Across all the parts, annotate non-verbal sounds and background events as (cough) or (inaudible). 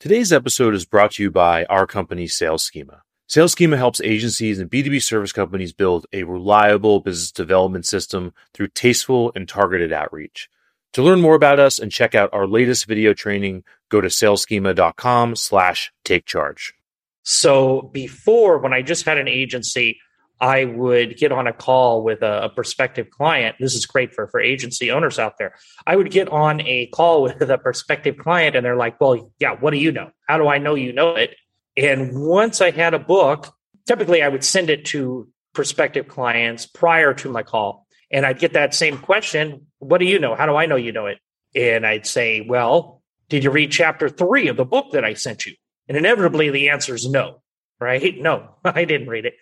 Today's episode is brought to you by our company, Sales Schema. Sales Schema helps agencies and B2B service companies build a reliable business development system through tasteful and targeted outreach. To learn more about us and check out our latest video training, go to salesschema.com slash take charge. So before, when I just had an agency, I would get on a call with a, a, prospective client. This is great for, for agency owners out there. I would get on a call (laughs) with a prospective client and they're like, well, yeah, what do you know? How do I know you know it? And once I had a book, typically I would send it to prospective clients prior to my call. And I'd get that same question What do you know? How do I know you know it? And I'd say, Well, did you read chapter three of the book that I sent you? And inevitably the answer is no, right? (laughs) No, (laughs) I didn't read it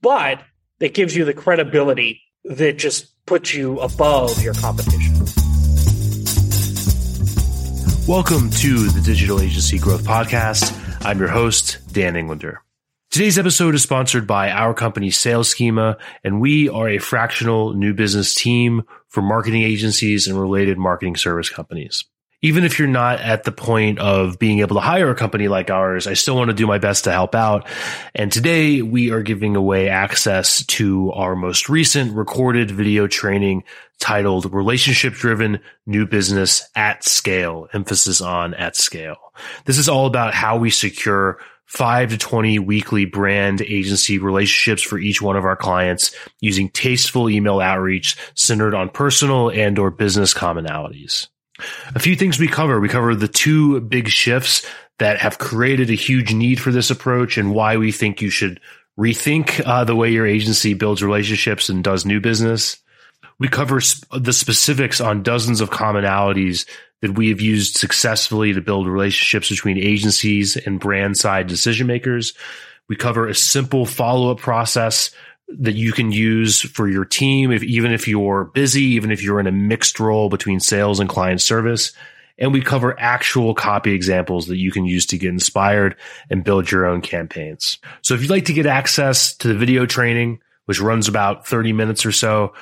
but it gives you the credibility that just puts you above your competition. Welcome to the Digital Agency Growth Podcast. I'm your host, Dan Englander. Today's episode is sponsored by our company Sales Schema, and we are a fractional new business team for marketing agencies and related marketing service companies even if you're not at the point of being able to hire a company like ours, I still want to do my best to help out. And today we are giving away access to our most recent recorded video training titled Relationship Driven New Business at Scale, emphasis on at scale. This is all about how we secure five to 20 weekly brand agency relationships for each one of our clients using tasteful email outreach centered on personal and or business commonalities. A few things we cover. We cover the two big shifts that have created a huge need for this approach and why we think you should rethink uh, the way your agency builds relationships and does new business. We cover sp- the specifics on dozens of commonalities that we have used successfully to build relationships between agencies and brand side decision makers. We cover a simple follow up process that you can use for your team, if even if you're busy, even if you're in a mixed role between sales and client service. And we cover actual copy examples that you can use to get inspired and build your own campaigns. So if you'd like to get access to the video training, which runs about 30 minutes or so,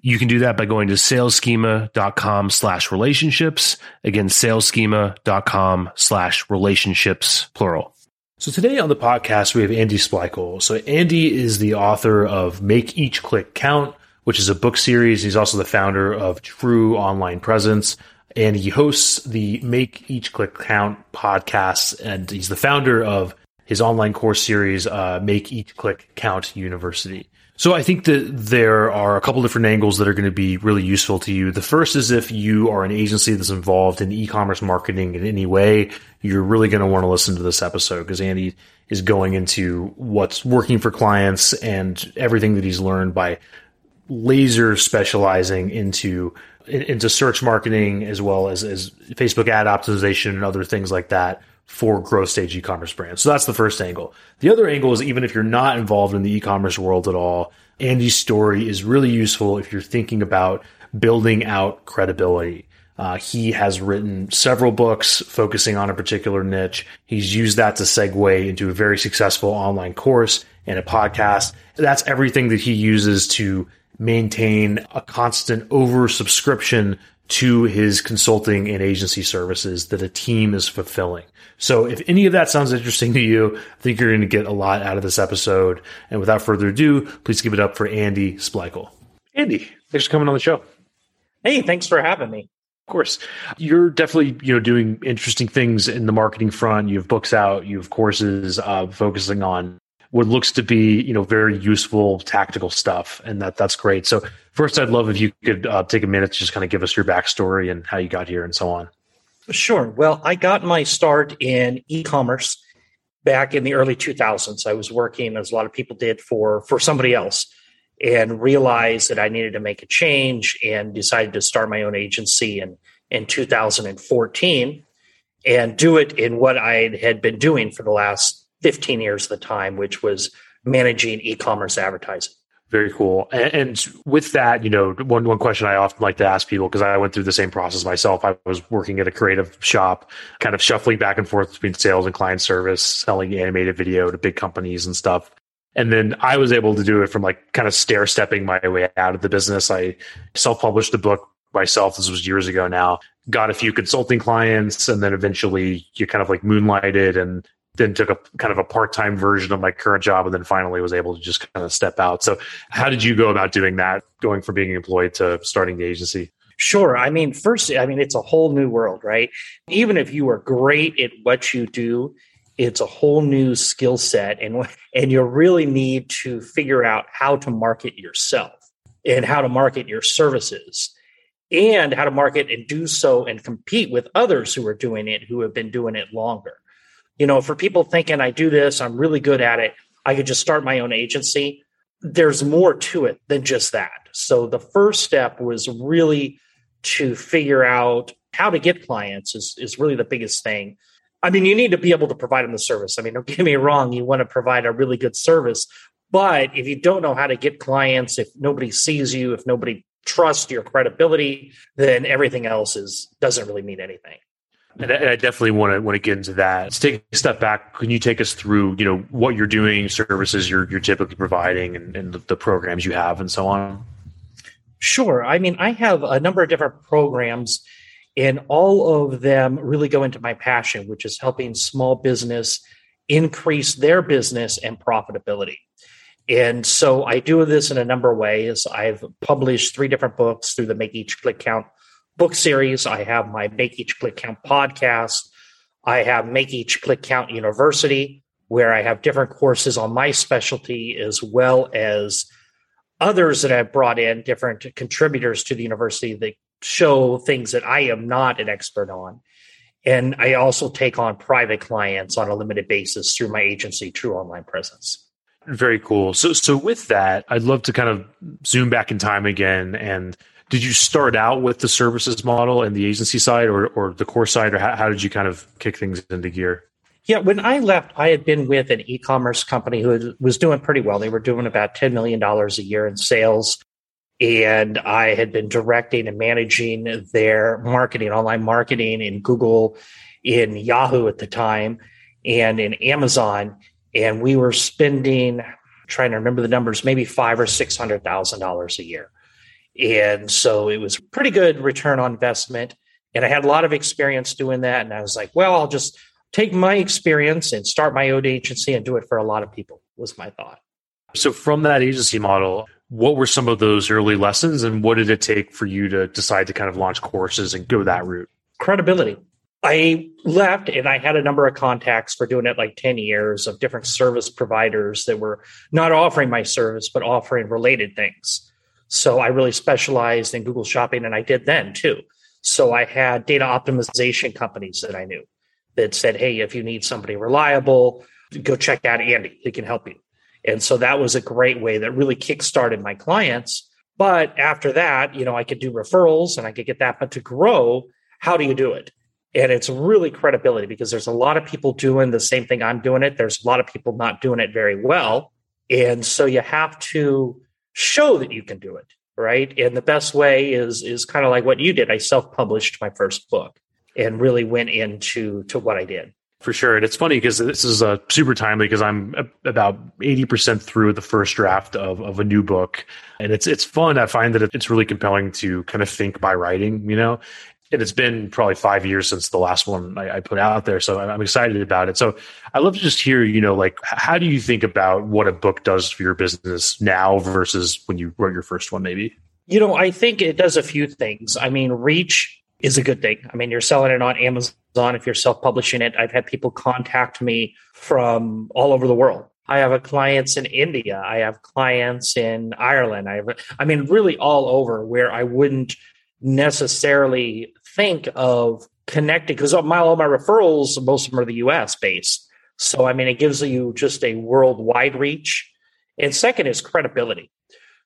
you can do that by going to salesschema.com slash relationships. Again, salesschema.com slash relationships, plural. So today on the podcast, we have Andy Splichal. So Andy is the author of Make Each Click Count, which is a book series. He's also the founder of True Online Presence. And he hosts the Make Each Click Count podcast. And he's the founder of his online course series, uh, Make Each Click Count University. So I think that there are a couple different angles that are going to be really useful to you. The first is if you are an agency that's involved in e-commerce marketing in any way, you're really going to want to listen to this episode because Andy is going into what's working for clients and everything that he's learned by laser specializing into into search marketing as well as, as Facebook ad optimization and other things like that for growth stage e-commerce brands. So that's the first angle. The other angle is even if you're not involved in the e-commerce world at all, Andy's story is really useful if you're thinking about building out credibility. Uh, he has written several books focusing on a particular niche. He's used that to segue into a very successful online course and a podcast. That's everything that he uses to maintain a constant oversubscription to his consulting and agency services that a team is fulfilling. So if any of that sounds interesting to you, I think you're going to get a lot out of this episode. And without further ado, please give it up for Andy Splichal. Andy, thanks for coming on the show. Hey, thanks for having me. Of course, you're definitely you know doing interesting things in the marketing front. You have books out, you have courses uh, focusing on what looks to be you know very useful tactical stuff, and that that's great. So first, I'd love if you could uh, take a minute to just kind of give us your backstory and how you got here and so on. Sure. Well, I got my start in e-commerce back in the early 2000s. I was working, as a lot of people did, for for somebody else, and realized that I needed to make a change, and decided to start my own agency in in 2014, and do it in what I had been doing for the last 15 years of the time, which was managing e-commerce advertising. Very cool. And, and, with that, you know, one one question I often like to ask people because I went through the same process myself. I was working at a creative shop, kind of shuffling back and forth between sales and client service, selling animated video to big companies and stuff. And then I was able to do it from like kind of stair stepping my way out of the business. I self published a book myself. This was years ago now. Got a few consulting clients, and then eventually you kind of like moonlighted and then took a kind of a part-time version of my current job and then finally was able to just kind of step out. So how did you go about doing that, going from being employed to starting the agency? Sure. I mean, first, I mean, it's a whole new world, right? Even if you are great at what you do, it's a whole new skill set and and you really need to figure out how to market yourself and how to market your services and how to market and do so and compete with others who are doing it who have been doing it longer you know, for people thinking I do this, I'm really good at it, I could just start my own agency. There's more to it than just that. So the first step was really to figure out how to get clients is, is really the biggest thing. I mean, you need to be able to provide them the service. I mean, don't (laughs) get me wrong, you want to provide a really good service. But if you don't know how to get clients, if nobody sees you, if nobody trusts your credibility, then everything else is doesn't really mean anything. And I definitely want to want to get into that. Let's take a step back. Can you take us through, you know, what you're doing, services you're you're typically providing, and, and the, the programs you have, and so on? Sure. I mean, I have a number of different programs, and all of them really go into my passion, which is helping small business increase their business and profitability. And so I do this in a number of ways. I've published three different books through the Make Each Click Count book series. I have my Make Each Click Count podcast. I have Make Each Click Count University, where I have different courses on my specialty as well as others that I've brought in, different contributors to the university that show things that I am not an expert on. And I also take on private clients on a limited basis through my agency, True Online Presence. Very cool. So, so with that, I'd love to kind of zoom back in time again and did you start out with the services model and the agency side or, or the core side or how, how did you kind of kick things into gear? Yeah when i left i had been with an e-commerce company who was doing pretty well. They were doing about $10 million a year in sales. And i had been directing and managing their marketing online marketing in google in yahoo at the time and in amazon. And we were spending trying to remember the numbers maybe five or six hundred thousand dollars a year and so it was pretty good return on investment. And I had a lot of experience doing that. And I was like, well, I'll just take my experience and start my own agency and do it for a lot of people, was my thought. So, from that agency model, what were some of those early lessons and what did it take for you to decide to kind of launch courses and go that route? Credibility. I left and I had a number of contacts for doing it like 10 years of different service providers that were not offering my service, but offering related things. So I really specialized in Google Shopping, and I did then too. So I had data optimization companies that I knew that said, hey, if you need somebody reliable, go check out Andy. He can help you. And so that was a great way that really kickstarted my clients. But after that, you know, I could do referrals and I could get that. But to grow, how do you do it? And it's really credibility because there's a lot of people doing the same thing I'm doing it. There's a lot of people not doing it very well. And so you have to show that you can do it right? And the best way is is kind of like what you did. I self-published my first book and really went into to what i did. For sure. And it's funny because this is uh, super timely because i'm about 80% through the first draft of, of a new book. And it's it's fun. I find that it's really compelling to kind of think by writing you know and it's been probably five years since the last one I, I, put out there. So I'm excited about it. So I love to just hear, you know, like how do you think about what a book does for your business now versus when you wrote your first one, maybe? You know, I think it does a few things. I mean, reach is a good thing. I mean, you're selling it on Amazon if you're self publishing it. I've had people contact me from all over the world. I have clients in India. I have clients in Ireland. I have, I mean, really all over where I wouldn't necessarily think of connecting because my all my referrals, most of them are the US based. So I mean it gives you just a worldwide reach. And second is credibility.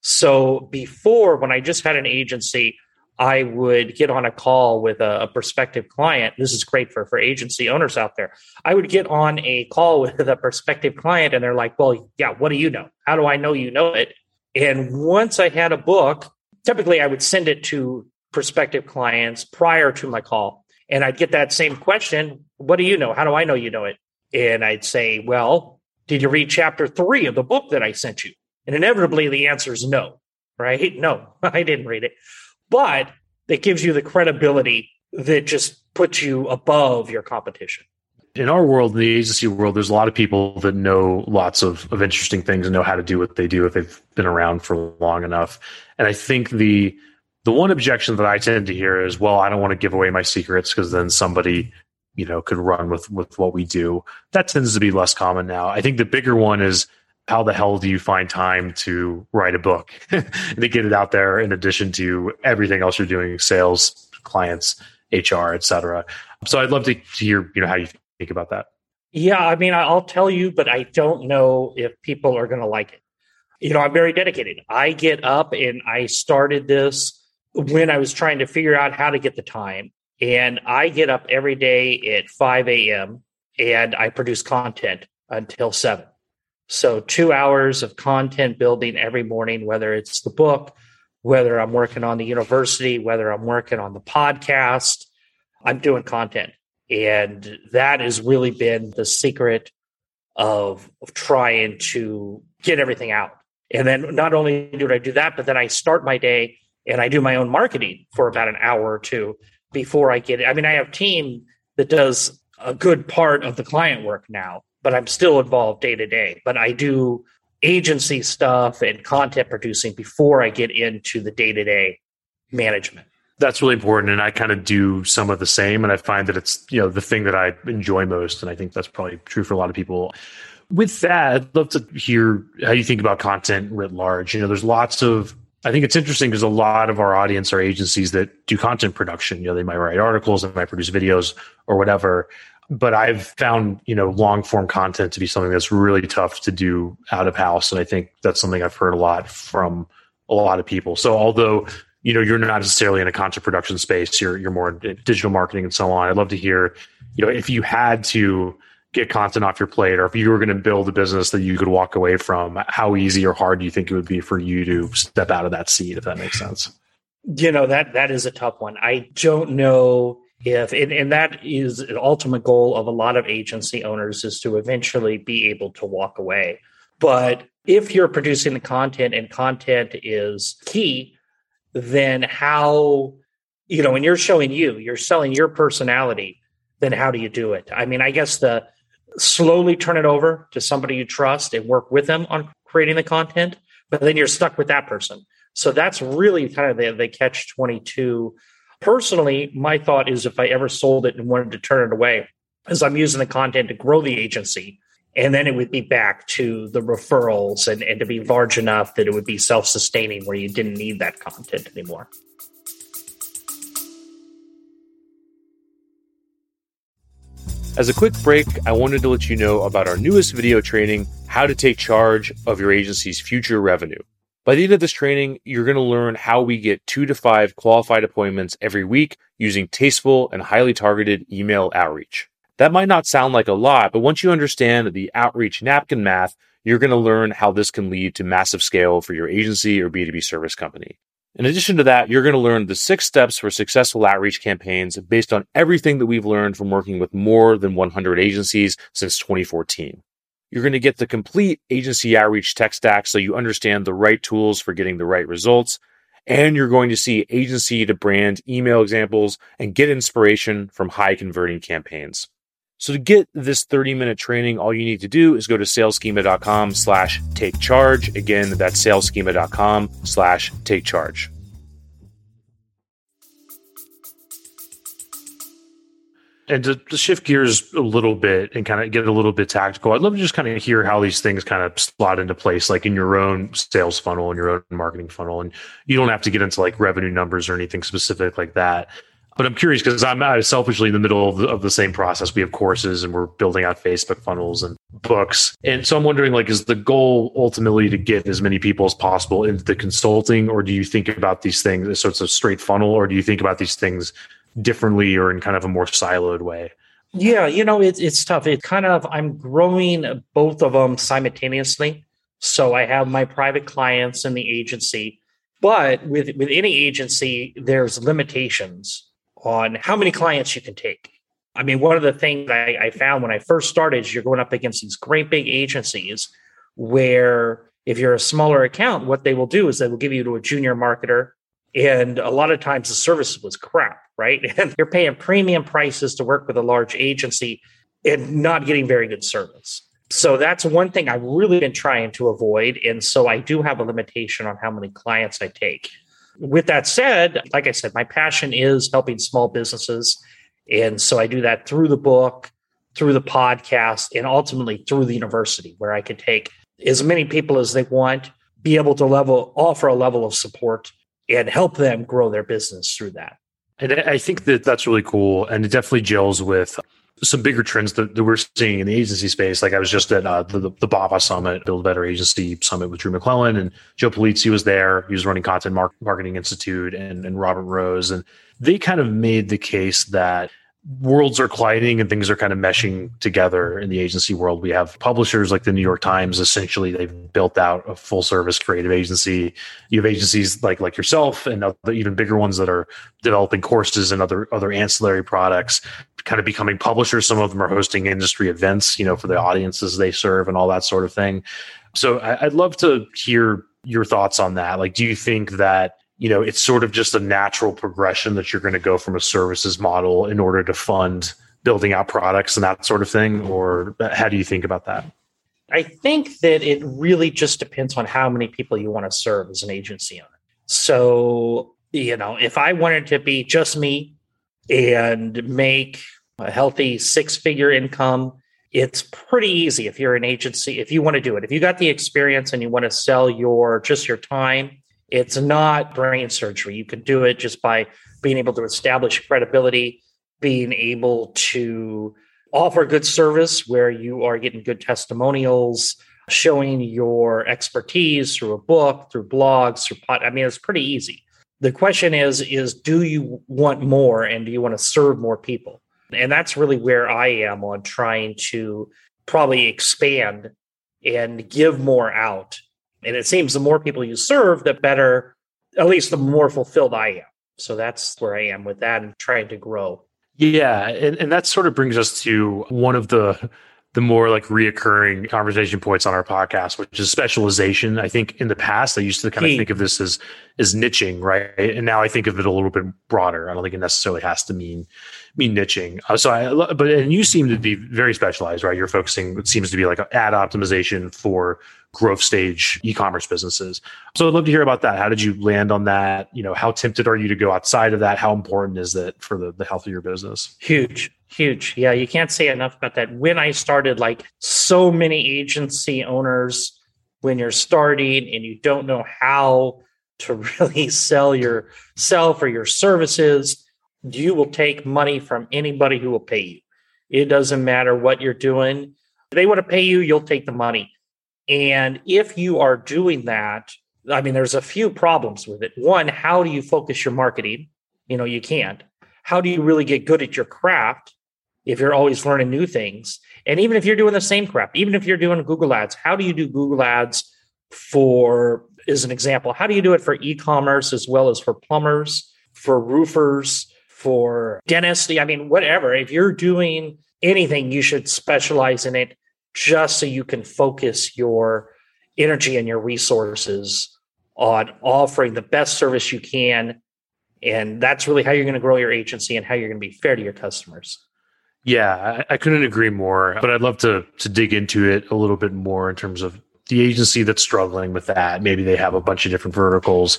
So before when I just had an agency, I would get on a call with a, a, prospective client. This is great for, for agency owners out there. I would get on a call (laughs) with a prospective client and they're like, well, yeah, what do you know? How do I know you know it? And once I had a book, typically I would send it to prospective clients prior to my call. And I'd get that same question What do you know? How do I know you know it? And I'd say, Well, did you read chapter three of the book that I sent you? And inevitably the answer is no, right? (laughs) No, (laughs) I didn't read it. But that gives you the credibility that just puts you above your competition. In our world, in the agency world, there's a lot of people that know lots of, of interesting things and know how to do what they do if they've been around for long enough. And I think the the one objection that I tend to hear is, well, I don't want to give away my secrets because then somebody, you know, could run with with what we do. That tends to be less common now. I think the bigger one is how the hell do you find time to write a book and (laughs) to get it out there in addition to everything else you're doing, sales, clients, HR, et cetera. So I'd love to hear, you know, how you think about that. Yeah, I mean, I'll tell you, but I don't know if people are going to like it. You know, I'm very dedicated. I get up and I started this when I was trying to figure out how to get the time. And I get up every day at 5 a.m. and I produce content until 7. So, two hours of content building every morning, whether it's the book, whether I'm working on the university, whether I'm working on the podcast, I'm doing content. And that has really been the secret of, of trying to get everything out. And then not only do I do that, but then I start my day and I do my own marketing for about an hour or two before I get it. I mean, I have team that does a good part of the client work now, but I'm still involved day to day. But I do agency stuff and content producing before I get into the day to day management. That's really important. And I kind of do some of the same. And I find that it's, you know, the thing that I enjoy most. And I think that's probably true for a lot of people. With that, I'd love to hear how you think about content writ large. You know, there's lots of I think it's interesting because a lot of our audience are agencies that do content production. You know, they might write articles, they might produce videos or whatever. But I've found, you know, long form content to be something that's really tough to do out of house. And I think that's something I've heard a lot from a lot of people. So although, you know, you're not necessarily in a content production space, you're you're more in digital marketing and so on. I'd love to hear, you know, if you had to get content off your plate or if you were going to build a business that you could walk away from how easy or hard do you think it would be for you to step out of that seat if that makes sense? You know that that is a tough one. I don't know if and, and that is an ultimate goal of a lot of agency owners is to eventually be able to walk away. But if you're producing the content and content is key then how you know when you're showing you you're selling your personality then how do you do it? I mean i guess the slowly turn it over to somebody you trust and work with them on creating the content, but then you're stuck with that person. So that's really kind of the, the catch 22. Personally, my thought is if I ever sold it and wanted to turn it away, is I'm using the content to grow the agency. And then it would be back to the referrals and, and to be large enough that it would be self sustaining where you didn't need that content anymore. As a quick break, I wanted to let you know about our newest video training, How to Take Charge of Your Agency's Future Revenue. By the end of this training, you're going to learn how we get two to five qualified appointments every week using tasteful and highly targeted email outreach. That might not sound like a lot, but once you understand the outreach napkin math, you're going to learn how this can lead to massive scale for your agency or B2B service company. In addition to that, you're going to learn the six steps for successful outreach campaigns based on everything that we've learned from working with more than 100 agencies since 2014. You're going to get the complete agency outreach tech stack so you understand the right tools for getting the right results. And you're going to see agency to brand email examples and get inspiration from high converting campaigns. So to get this 30 minute training, all you need to do is go to salesschema.com slash take charge. Again, that's salesschema.com slash take charge. And to, to, shift gears a little bit and kind of get a little bit tactical, I'd love to just kind of hear how these things kind of slot into place, like in your own sales funnel and your own marketing funnel. And you don't have to get into like revenue numbers or anything specific like that. But I'm curious because I'm uh, selfishly in the middle of the, of the same process. We have courses and we're building out Facebook funnels and books. And so I'm wondering, like, is the goal ultimately to get as many people as possible into the consulting, or do you think about these things as sorts of straight funnel, or do you think about these things differently or in kind of a more siloed way? Yeah, you know, it's it's tough. It kind of I'm growing both of them simultaneously. So I have my private clients in the agency, but with with any agency, there's limitations on how many clients you can take. I mean, one of the things I, I found when I first started is you're going up against these great big agencies where if you're a smaller account, what they will do is they will give you to a junior marketer And a lot of times the service was crap, right? (laughs) And you're paying premium prices to work with a large agency and not getting very good service. So that's one thing I've really been trying to avoid. And so I do have a limitation on how many clients I take. With that said, like I said, my passion is helping small businesses. And so I do that through the book, through the podcast, and ultimately through the university, where I can take as many people as they want, be able to level offer a level of support and help them grow their business through that. And I think that that's really cool. And it definitely gels with some bigger trends that, that, we're seeing in the agency space. Like I was just at uh, the, the BAVA Summit, Build Better Agency Summit with Drew McLellan, and Joe Pulizzi was there. He was running Content Marketing Institute and, and Robert Rose. And they kind of made the case that worlds are colliding and things are kind of meshing together in the agency world. We have publishers like the New York Times. Essentially, they've built out a full service creative agency. You have agencies like like yourself and other, even bigger ones that are developing courses and other other ancillary products, kind of becoming publishers. Some of them are hosting industry events, you know, for the audiences they serve and all that sort of thing. So I, I'd love to hear your thoughts on that. Like, do you think that you know it's sort of just a natural progression that you're going to go from a services model in order to fund building out products and that sort of thing or how do you think about that i think that it really just depends on how many people you want to serve as an agency owner so you know if i wanted to be just me and make a healthy six figure income it's pretty easy if you're an agency if you want to do it if you got the experience and you want to sell your just your time it's not brain surgery. You can do it just by being able to establish credibility, being able to offer good service where you are getting good testimonials, showing your expertise through a book, through blogs, through pod. I mean, it's pretty easy. The question is, is do you want more and do you want to serve more people? And that's really where I am on trying to probably expand and give more out and it seems the more people you serve, the better, at least the more fulfilled I am. So that's where I am with that and trying to grow. Yeah. And, and that sort of brings us to one of the the more like reoccurring conversation points on our podcast, which is specialization. I think in the past I used to kind of think of this as as niching, right? And now I think of it a little bit broader. I don't think it necessarily has to mean mean niching. Uh, so I but and you seem to be very specialized, right? You're focusing it seems to be like ad optimization for growth stage e-commerce businesses. So I'd love to hear about that. How did you land on that? You know, how tempted are you to go outside of that? How important is that for the, the health of your business? Huge, huge. Yeah, you can't say enough about that. When I started, like so many agency owners, when you're starting and you don't know how to (laughs) really sell your self or your services, you will take money from anybody who will pay you. It doesn't matter what you're doing. If they want to pay you, you'll take the money. And if you are doing that, I mean, there's a few problems with it. One, how do you focus your marketing? You know, you can't. How do you really get good at your craft if you're always learning new things? And even if you're doing the same craft, even if you're doing Google Ads, how do you do Google Ads for, as an example, how do you do it for e commerce as well as for plumbers, for roofers, for dentists? I mean, whatever. If you're doing anything, you should specialize in it just so you can focus your energy and your resources on offering the best service you can. And that's really how you're going to grow your agency and how you're going to be fair to your customers. Yeah, I, I couldn't agree more. But I'd love to to dig into it a little bit more in terms of the agency that's struggling with that. Maybe they have a bunch of different verticals,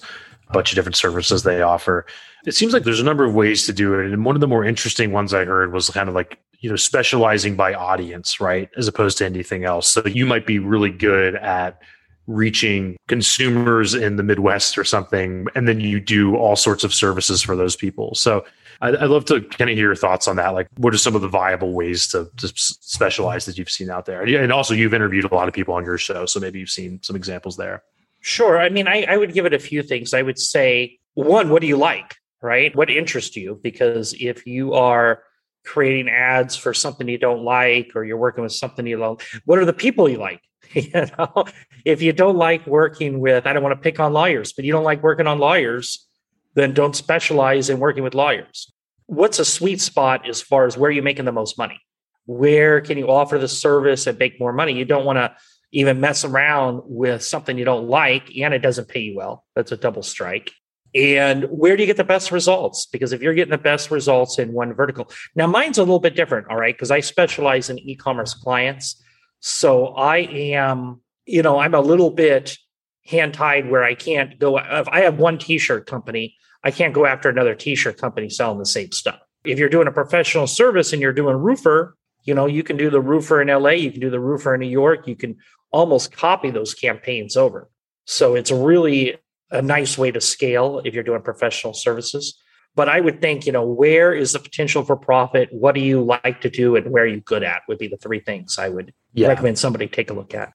a bunch of different services they offer. It seems like there's a number of ways to do it. And one of the more interesting ones I heard was kind of like you know specializing by audience right as opposed to anything else. So you might be really good at reaching consumers in the midwest or something and then you do all sorts of services for those people. So i'd, I'd love to kind of hear your thoughts on that. Like what are some of the viable ways to, to specialize that you've seen out there? And also you've interviewed a lot of people on your show so maybe you've seen some examples there. Sure. I mean I, I would give it a few things. I would say one what do you like right? What interests you? Because if you are creating ads for something you don't like or you're working with something you don't what are the people you like? (laughs) You know if you don't like working with i don't want to pick on lawyers but you don't like working on lawyers then don't specialize in working with lawyers. What's a sweet spot as far as where you're making the most money? Where can you offer the service and make more money? You don't want to even mess around with something you don't like and it doesn't pay you well. That's a double strike And where do you get the best results? Because if you're getting the best results in one vertical, now mine's a little bit different, all right, because I specialize in e commerce clients. So I am, you know, I'm a little bit hand tied where I can't go. If I have one t shirt company, I can't go after another t shirt company selling the same stuff. If you're doing a professional service and you're doing roofer, you know, you can do the roofer in LA, you can do the roofer in New York, you can almost copy those campaigns over. So it's really a nice way to scale if you're doing professional services. But I would think, you know, where is the potential for profit? What do you like to do and where are you good at would be the three things I would yeah. recommend somebody take a look at.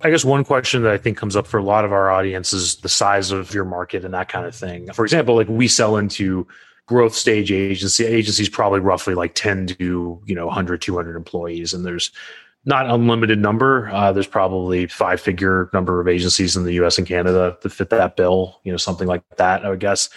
I guess one question that I think comes up for a lot of our audience is the size of your market and that kind of thing. For example, like we sell into growth stage agency agencies probably roughly like 10 to, you know, 100 200 employees and there's not unlimited number. Uh, there's probably five figure number of agencies in the US and Canada that fit that bill, you know, something like that, I would guess.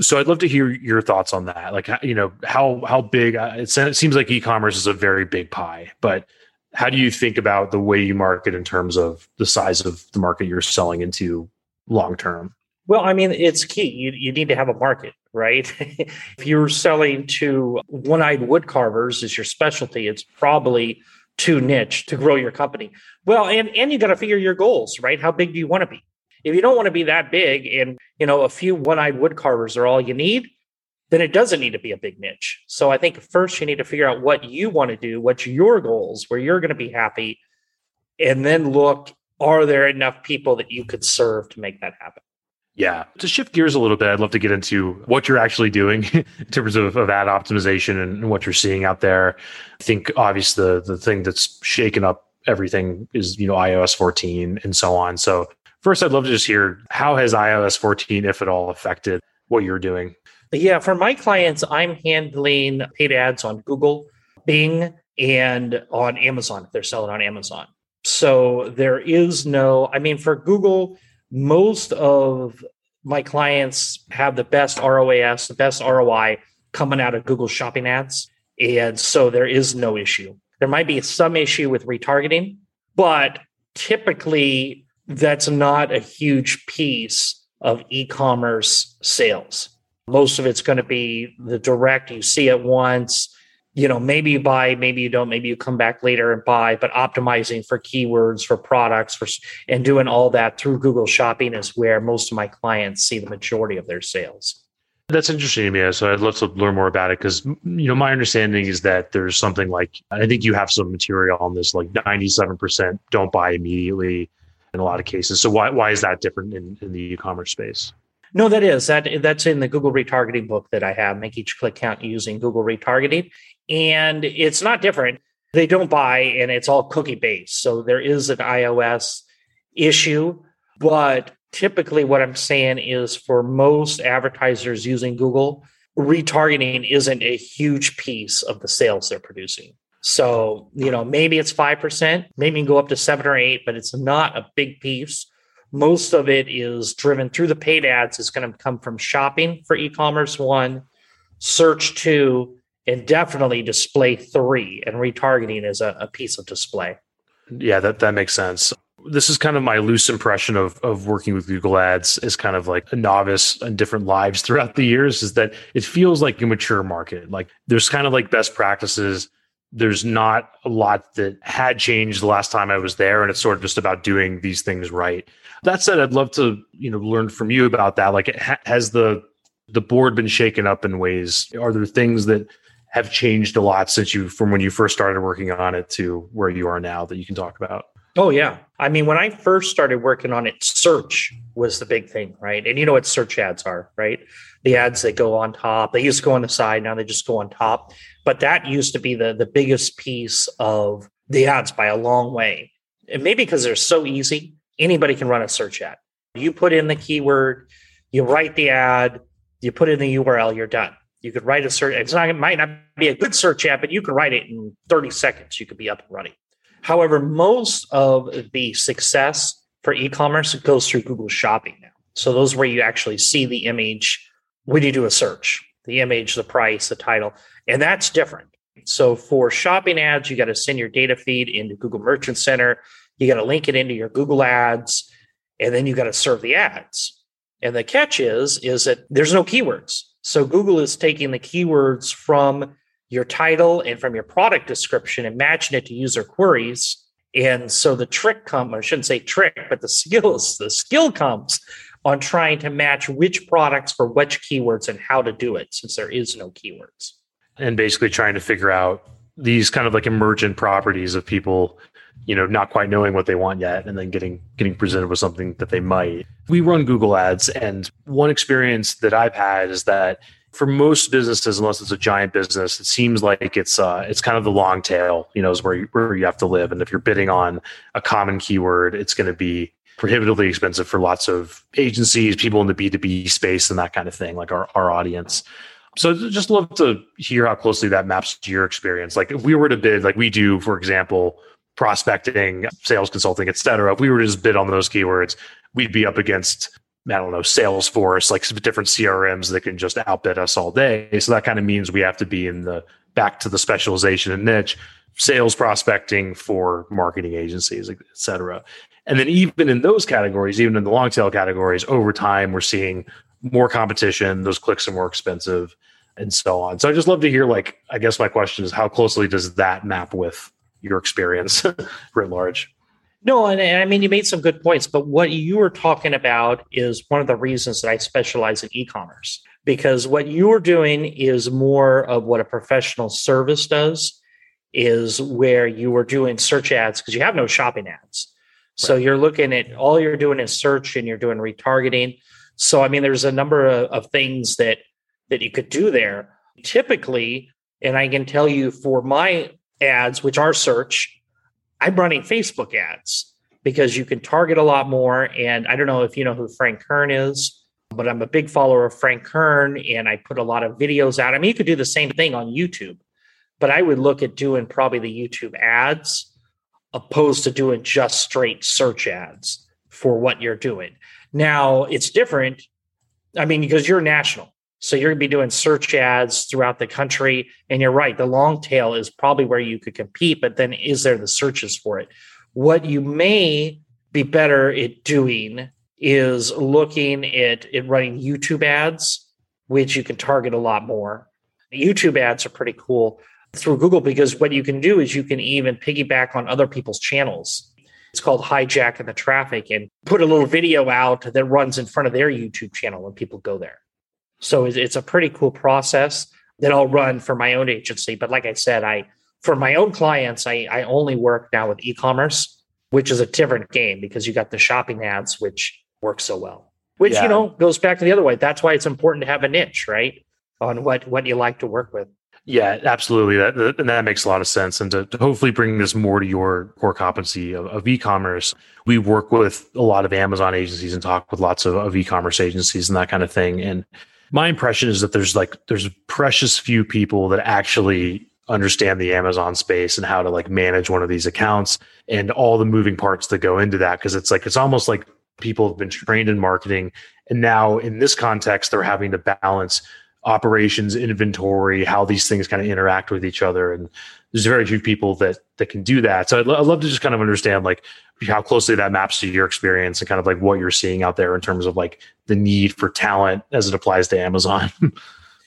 So I'd love to hear your thoughts on that. Like, you know, how, how big uh, it seems like e-commerce is a very big pie, but how do you think about the way you market in terms of the size of the market you're selling into long term? Well, I mean, it's key. You, you need to have a market, right? (laughs) if you're selling to one eyed wood carvers as your specialty, it's probably too niche to grow your company. Well, and and you got to figure your goals, right? How big do you want to be? If you don't want to be that big and, you know, a few one-eyed wood carvers are all you need, then it doesn't need to be a big niche. So I think first you need to figure out what you want to do, what's your goals, where you're going to be happy, and then look are there enough people that you could serve to make that happen? Yeah. To shift gears a little bit, I'd love to get into what you're actually doing (laughs) in terms of, of ad optimization and what you're seeing out there. I think obviously the, the thing that's shaken up everything is, you know, iOS 14 and so on. So first I'd love to just hear how has iOS 14, if at all, affected what you're doing? Yeah, for my clients, I'm handling paid ads on Google, Bing, and on Amazon if they're selling on Amazon. So there is no, I mean, for Google, most of my clients have the best ROAS, the best ROI coming out of Google shopping ads. And so there is no issue. There might be some issue with retargeting, but typically that's not a huge piece of e commerce sales. Most of it's going to be the direct, you see it once, you know, maybe you buy, maybe you don't, maybe you come back later and buy, but optimizing for keywords, for products, for and doing all that through Google Shopping is where most of my clients see the majority of their sales. That's interesting to me. So I'd love to learn more about it because you know my understanding is that there's something like I think you have some material on this, like 97% don't buy immediately in a lot of cases. So why why is that different in, in the e-commerce space? No, that is that that's in the Google retargeting book that I have. Make each click count using Google retargeting, and it's not different. They don't buy, and it's all cookie based. So there is an iOS issue, but typically what I'm saying is for most advertisers using Google, retargeting isn't a huge piece of the sales they're producing. So, you know, maybe it's 5%, maybe go up to seven or eight, but it's not a big piece. Most of it is driven through the paid ads. It's going to come from shopping for e commerce, one, search, two, and definitely display three. And retargeting is a, a piece of display. Yeah, that, that makes sense this is kind of my loose impression of of working with Google Ads as kind of like a novice in different lives (laughs) throughout the years is that it feels like a mature market. Like there's kind of like best practices. There's not a lot that had changed the last time I was there, and it's sort of just about doing these things right. That said, I'd love to you know learn from you about that. Like, has the the board been shaken up in ways? Are there things that have changed a lot since you from when you first started working on it to where you are now that you can talk about? Oh yeah. I mean, when I first started working on it, search was the big thing, right? And you know what search ads are, right? The ads that go on top. They used to go on the side, now they just go on top. But that used to be the the biggest piece of the ads by a long way. And maybe because they're so easy, anybody can run a search ad. You put in the keyword, you write the ad, you put in the URL, you're done. You could write a search. It's not. It might not be a good search ad, but you can write it in 30 seconds. You could be up and running. However, most of the success for e-commerce goes through Google Shopping now. So those where you actually see the image when you do a search, the image, the price, the title, and that's different. So for shopping ads, you got to send your data feed into Google Merchant Center. You got to link it into your Google Ads, and then you got to serve the ads. And the catch is, is that there's no keywords. So Google is taking the keywords from your title and from your product description and matching it to user queries. And so the trick comes, I shouldn't say trick, but the skills, the skill comes on trying to match which products for which keywords and how to do it since there is no keywords. And basically trying to figure out these kind of like emergent properties of people you know not quite knowing what they want yet and then getting getting presented with something that they might. We run google ads and one experience that i've had is that for most businesses unless it's a giant business it seems like it's uh it's kind of the long tail you know is where you, where you have to live. And if you're bidding on a common keyword it's going to be prohibitively expensive for lots of agencies people in the b2b space and that kind of thing like our, our audience so just love to hear how closely that maps to your experience like if we were to bid like we do for example prospecting, sales consulting, et cetera, if we were to just bid on those keywords, we'd be up against, I don't know, Salesforce, like different CRMs that can just outbid us all day. So that kind of means we have to be in the back to the specialization and niche, sales prospecting for marketing agencies, et cetera. And then even in those categories, even in the long tail categories, over time, we're seeing more competition. Those clicks are more expensive and so on. So I just love to hear, like, I guess my question is how closely does that map with your experience (laughs) writ large. No, and, and, I mean, you made some good points, but what you were talking about is one of the reasons that I specialize in e commerce, because what you're doing is more of what a professional service does, is where you are doing search ads because you have no shopping ads. So right. you're looking at all you're doing is search and you're doing retargeting. So, I mean, there's a number of, of things that that you could do there. Typically, and I can tell you for my ads, which are search, I'm running Facebook ads because you can target a lot more. And I don't know if you know who Frank Kern is, but I'm a big follower of Frank Kern and I put a lot of videos out. I mean, you could do the same thing on YouTube, but I would look at doing probably the YouTube ads opposed to doing just straight search ads for what you're doing. Now, it's different. I mean, because you're national. So you're going to be doing search ads throughout the country. And you're right, the long tail is probably where you could compete, but then is there the searches for it? What you may be better at doing is looking at, at running YouTube ads, which you can target a lot more. YouTube ads are pretty cool through Google because what you can do is you can even piggyback on other people's channels. It's called hijacking the traffic and put a little video out that runs in front of their YouTube channel when people go there. So it's a pretty cool process that I'll run for my own agency. But like I said, I for my own clients, I, I only work now with e-commerce, which is a different game because you got the shopping ads, which work so well. Which yeah. you know goes back to the other way. That's why it's important to have a niche, right? On what what you like to work with. Yeah, absolutely. That, and that makes a lot of sense. And to, to hopefully bring this more to your core competency of, of, e-commerce, we work with a lot of Amazon agencies and talk with lots of, of e-commerce agencies and that kind of thing. And my impression is that there's like there's precious few people that actually understand the Amazon space and how to like manage one of these accounts and all the moving parts that go into that. Because it's like it's almost like people have been trained in marketing and now in this context they're having to balance operations inventory how these things kind of interact with each other and there's very few people that that can do that. So I'd, I'd love to just kind of understand like how closely that maps to your experience and kind of like what you're seeing out there in terms of like the need for talent as it applies to amazon. (laughs)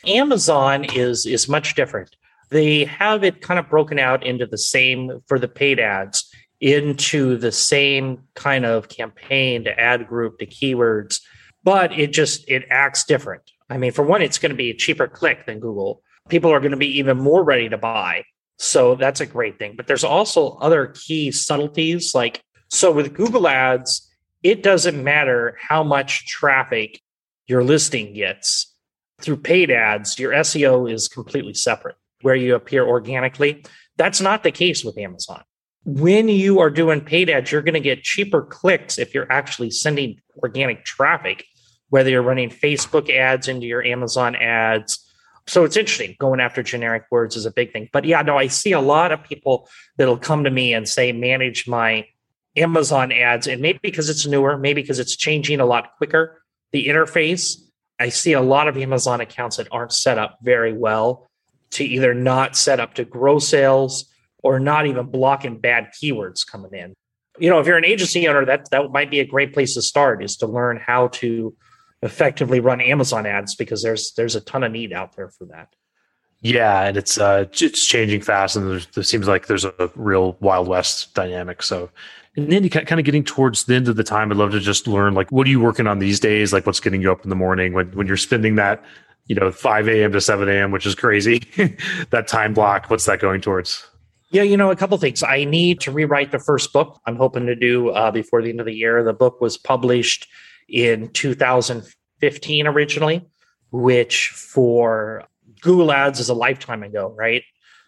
Amazon is is much different. They have it kind of broken out into the same for the paid ads into the same kind of campaign to ad group to keywords but it just it acts different I mean, for one, it's going to be a cheaper click than Google. People are going to be even more ready to buy. So that's a great thing. But there's also other key subtleties. Like, so with Google Ads, it doesn't matter how much traffic your listing gets. Through paid ads, your SEO is completely separate, where you appear organically. That's not the case with Amazon. When you are doing paid ads, you're going to get cheaper clicks if you're actually sending organic traffic whether you're running Facebook ads into your Amazon ads. So it's interesting. Going after generic words is a big thing. But yeah, no, I see a lot of people that'll come to me and say, manage my Amazon ads. And maybe because it's newer, maybe because it's changing a lot quicker, the interface. I see a lot of Amazon accounts that aren't set up very well to either not set up to grow sales or not even blocking bad keywords coming in. You know, if you're an agency owner, that that might be a great place to start is to learn how to effectively run Amazon ads because there's there's a ton of need out there for that. Yeah, and it's uh, it's changing fast, and there seems like there's a real Wild West dynamic. So, and then you kind of getting towards the end of the time, I'd love to just learn like what are you working on these days? Like what's getting you up in the morning when when you're spending that you know 5 a.m. to 7 a.m., which is crazy. (laughs) that time block, what's that going towards? Yeah, you know, a couple things. I need to rewrite the first book. I'm hoping to do uh, before the end of the year. The book was published in 2015 originally, which for Google Ads is a lifetime ago, right?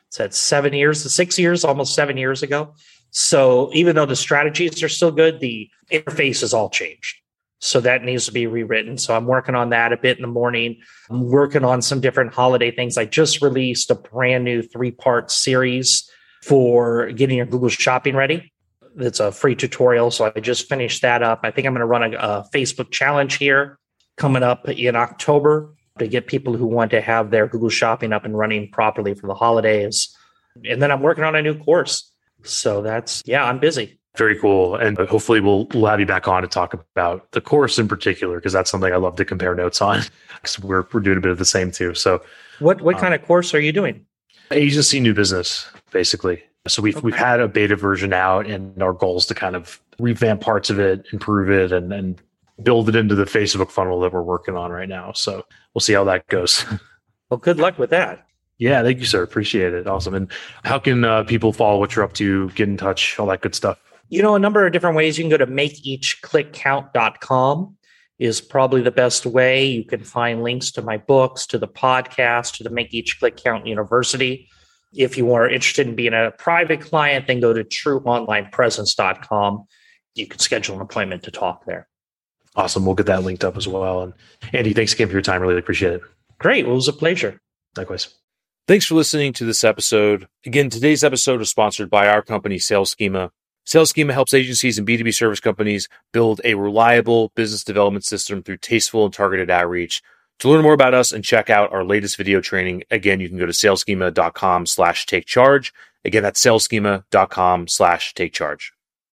It's at seven years, six years, almost seven years ago. So even though the strategies are still good, the interface has all changed. So that needs to be rewritten. So I'm working on that a bit in the morning. I'm working on some different holiday things. I just released a brand new three part series for getting your Google Shopping ready. It's a free tutorial. So I just finished that up. I think I'm going to run a, a Facebook challenge here coming up in October to get people who want to have their Google Shopping up and running properly for the holidays. And then I'm working on a new course. So that's, yeah, I'm busy. Very cool. And hopefully we'll, we'll have you back on to talk about the course in particular, because that's something I love to compare notes on (laughs) because we're, we're doing a bit of the same too. So what, what um, kind of course are you doing? Agency new business, basically. So we've, okay. we've had a beta version out and our goal is to kind of revamp parts of it, improve it and, and build it into the Facebook funnel that we're working on right now. So we'll see how that goes. (laughs) Well, good luck with that. Yeah, thank you, sir. Appreciate it. Awesome. And how can uh, people follow what you're up to, get in touch, all that good stuff? You know, a number of different ways. You can go to makeeachclickcount.com is probably the best way. You can find links to my books, to the podcast, to the Make Each Click Count University. If you are interested in being a private client, then go to trueonlinepresence.com. You can schedule an appointment to talk there. Awesome. We'll get that linked up as well. And Andy, thanks again for your time. Really appreciate it. Great. Well, it was a pleasure. Likewise. Thanks for listening to this episode. Again, today's episode is sponsored by our company, Sales Schema. Sales Schema helps agencies and B2B service companies build a reliable business development system through tasteful and targeted outreach. To learn more about us and check out our latest video training, again, you can go to salesschema.com slash take charge. Again, that's salesschema.com slash take charge.